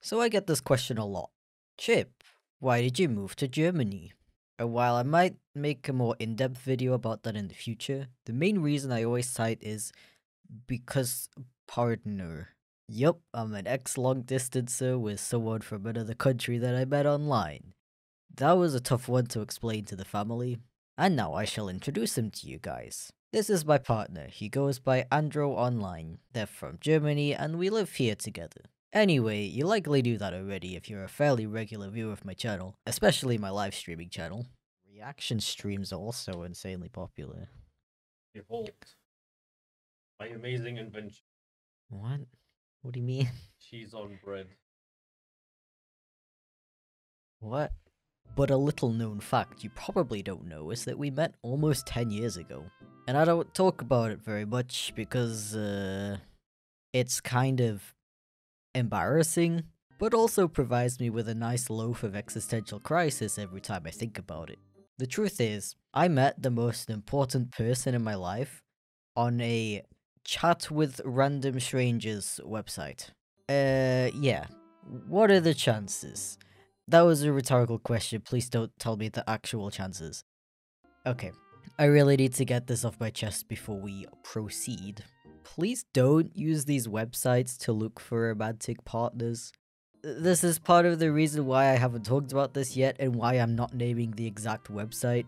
So I get this question a lot. Chip, why did you move to Germany? And while I might make a more in-depth video about that in the future, the main reason I always cite is because partner. Yup, I'm an ex-long distancer with someone from another country that I met online. That was a tough one to explain to the family, and now I shall introduce him to you guys. This is my partner. He goes by Andro Online. They're from Germany and we live here together. Anyway, you likely do that already if you're a fairly regular viewer of my channel, especially my live streaming channel. Reaction streams are also insanely popular. Behold, my amazing invention. What? What do you mean? Cheese on bread. What? But a little known fact you probably don't know is that we met almost 10 years ago. And I don't talk about it very much because, uh, it's kind of embarrassing, but also provides me with a nice loaf of existential crisis every time I think about it. The truth is, I met the most important person in my life on a chat with random strangers website. Uh, yeah. What are the chances? That was a rhetorical question. Please don't tell me the actual chances. Okay. I really need to get this off my chest before we proceed. Please don't use these websites to look for romantic partners. This is part of the reason why I haven't talked about this yet and why I'm not naming the exact website.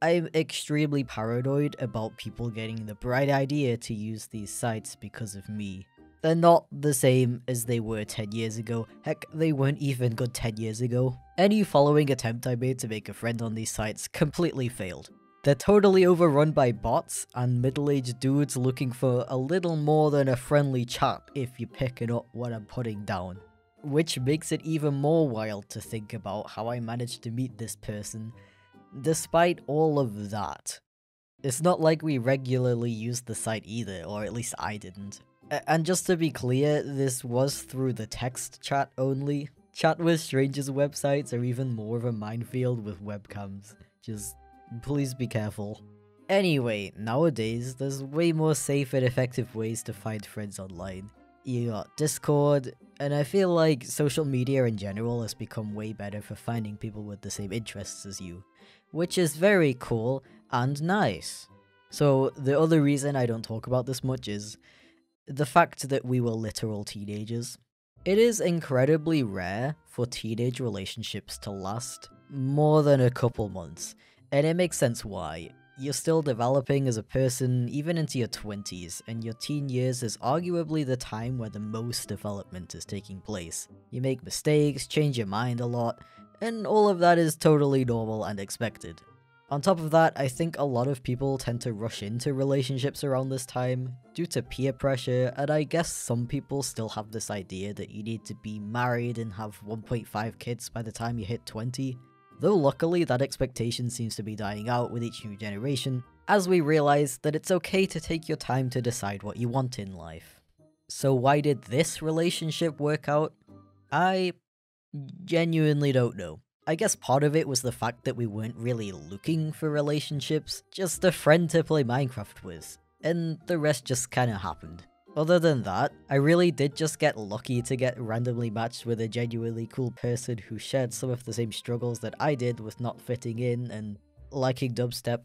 I'm extremely paranoid about people getting the bright idea to use these sites because of me. They're not the same as they were 10 years ago. Heck, they weren't even good 10 years ago. Any following attempt I made to make a friend on these sites completely failed. They're totally overrun by bots and middle-aged dudes looking for a little more than a friendly chat if you're picking up what I'm putting down. Which makes it even more wild to think about how I managed to meet this person, despite all of that. It's not like we regularly use the site either, or at least I didn't. And just to be clear, this was through the text chat only. Chat with strangers websites are even more of a minefield with webcams. Just please be careful. Anyway, nowadays, there's way more safe and effective ways to find friends online. You got Discord, and I feel like social media in general has become way better for finding people with the same interests as you, which is very cool and nice. So the other reason I don't talk about this much is the fact that we were literal teenagers. It is incredibly rare for teenage relationships to last more than a couple months, and it makes sense why. You're still developing as a person even into your 20s, and your teen years is arguably the time where the most development is taking place. You make mistakes, change your mind a lot, and all of that is totally normal and expected. On top of that, I think a lot of people tend to rush into relationships around this time due to peer pressure, and I guess some people still have this idea that you need to be married and have 1.5 kids by the time you hit 20. Though luckily that expectation seems to be dying out with each new generation, as we realize that it's okay to take your time to decide what you want in life. So why did this relationship work out? I genuinely don't know. I guess part of it was the fact that we weren't really looking for relationships, just a friend to play Minecraft with, and the rest just kinda happened. Other than that, I really did just get lucky to get randomly matched with a genuinely cool person who shared some of the same struggles that I did with not fitting in and liking dubstep.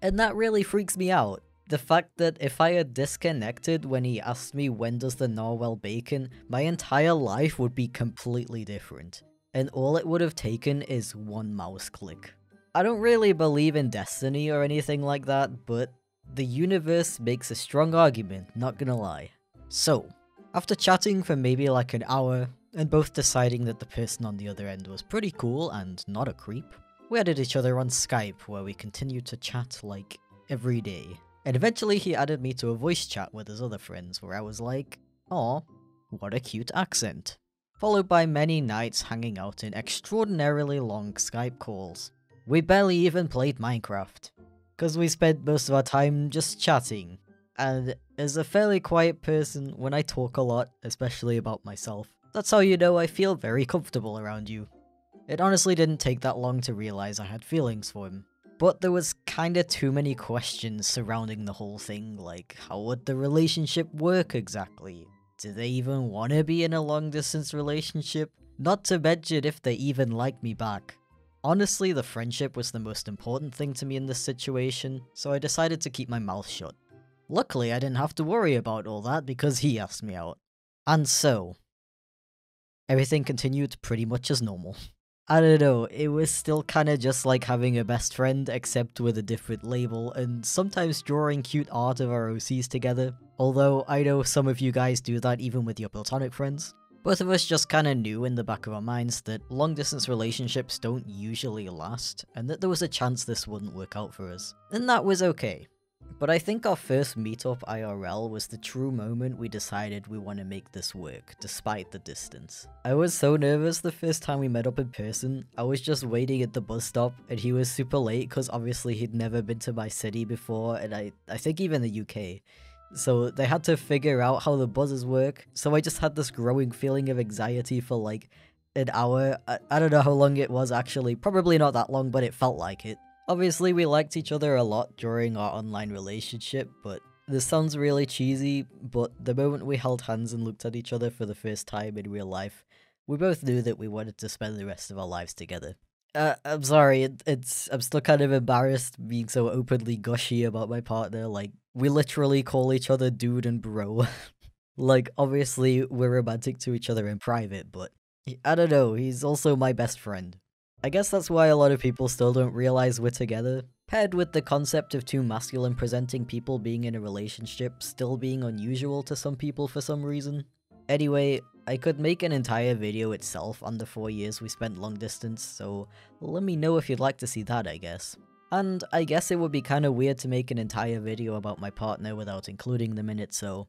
And that really freaks me out. The fact that if I had disconnected when he asked me when does the narwhal bacon, my entire life would be completely different and all it would have taken is one mouse click. I don't really believe in destiny or anything like that, but the universe makes a strong argument, not gonna lie. So, after chatting for maybe like an hour, and both deciding that the person on the other end was pretty cool and not a creep, we added each other on Skype where we continued to chat like every day. And eventually he added me to a voice chat with his other friends where I was like, "Oh, what a cute accent followed by many nights hanging out in extraordinarily long Skype calls. We barely even played Minecraft, because we spent most of our time just chatting. And as a fairly quiet person, when I talk a lot, especially about myself, that's how you know I feel very comfortable around you. It honestly didn't take that long to realize I had feelings for him. But there was kinda too many questions surrounding the whole thing, like how would the relationship work exactly? do they even want to be in a long distance relationship? Not to mention if they even like me back. Honestly, the friendship was the most important thing to me in this situation, so I decided to keep my mouth shut. Luckily, I didn't have to worry about all that because he asked me out. And so, everything continued pretty much as normal. I don't know, it was still kinda just like having a best friend, except with a different label, and sometimes drawing cute art of our OCs together. Although, I know some of you guys do that even with your platonic friends. Both of us just kinda knew in the back of our minds that long distance relationships don't usually last, and that there was a chance this wouldn't work out for us. And that was okay. But I think our first meetup IRL was the true moment we decided we want to make this work, despite the distance. I was so nervous the first time we met up in person, I was just waiting at the bus stop and he was super late because obviously he'd never been to my city before and I, I think even the UK. So they had to figure out how the buzzers work, so I just had this growing feeling of anxiety for like an hour. I, I don't know how long it was actually, probably not that long, but it felt like it. Obviously, we liked each other a lot during our online relationship, but this sounds really cheesy, but the moment we held hands and looked at each other for the first time in real life, we both knew that we wanted to spend the rest of our lives together. Uh, I'm sorry, it, it's I'm still kind of embarrassed being so openly gushy about my partner. Like, we literally call each other dude and bro. like, obviously, we're romantic to each other in private, but I don't know, he's also my best friend. I guess that's why a lot of people still don't realize we're together. Paired with the concept of two masculine presenting people being in a relationship still being unusual to some people for some reason. Anyway, I could make an entire video itself on the 4 years we spent long distance, so let me know if you'd like to see that I guess. And I guess it would be kinda weird to make an entire video about my partner without including them in it, so...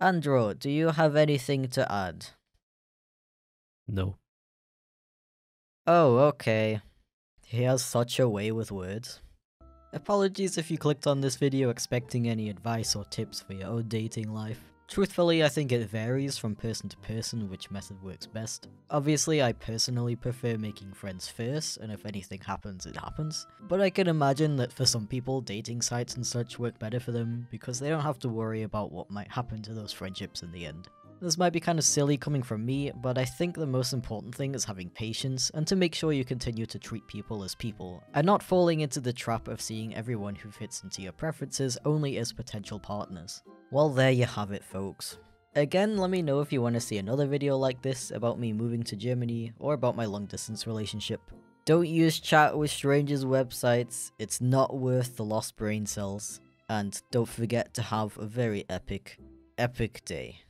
Andro, do you have anything to add? No. Oh, okay. He has such a way with words. Apologies if you clicked on this video expecting any advice or tips for your own dating life. Truthfully, I think it varies from person to person which method works best. Obviously, I personally prefer making friends first, and if anything happens, it happens. But I can imagine that for some people, dating sites and such work better for them, because they don't have to worry about what might happen to those friendships in the end. This might be kind of silly coming from me, but I think the most important thing is having patience and to make sure you continue to treat people as people, and not falling into the trap of seeing everyone who fits into your preferences only as potential partners. Well there you have it folks. Again, let me know if you want to see another video like this about me moving to Germany or about my long distance relationship. Don't use chat with strangers' websites, it's not worth the lost brain cells. And don't forget to have a very epic, epic day.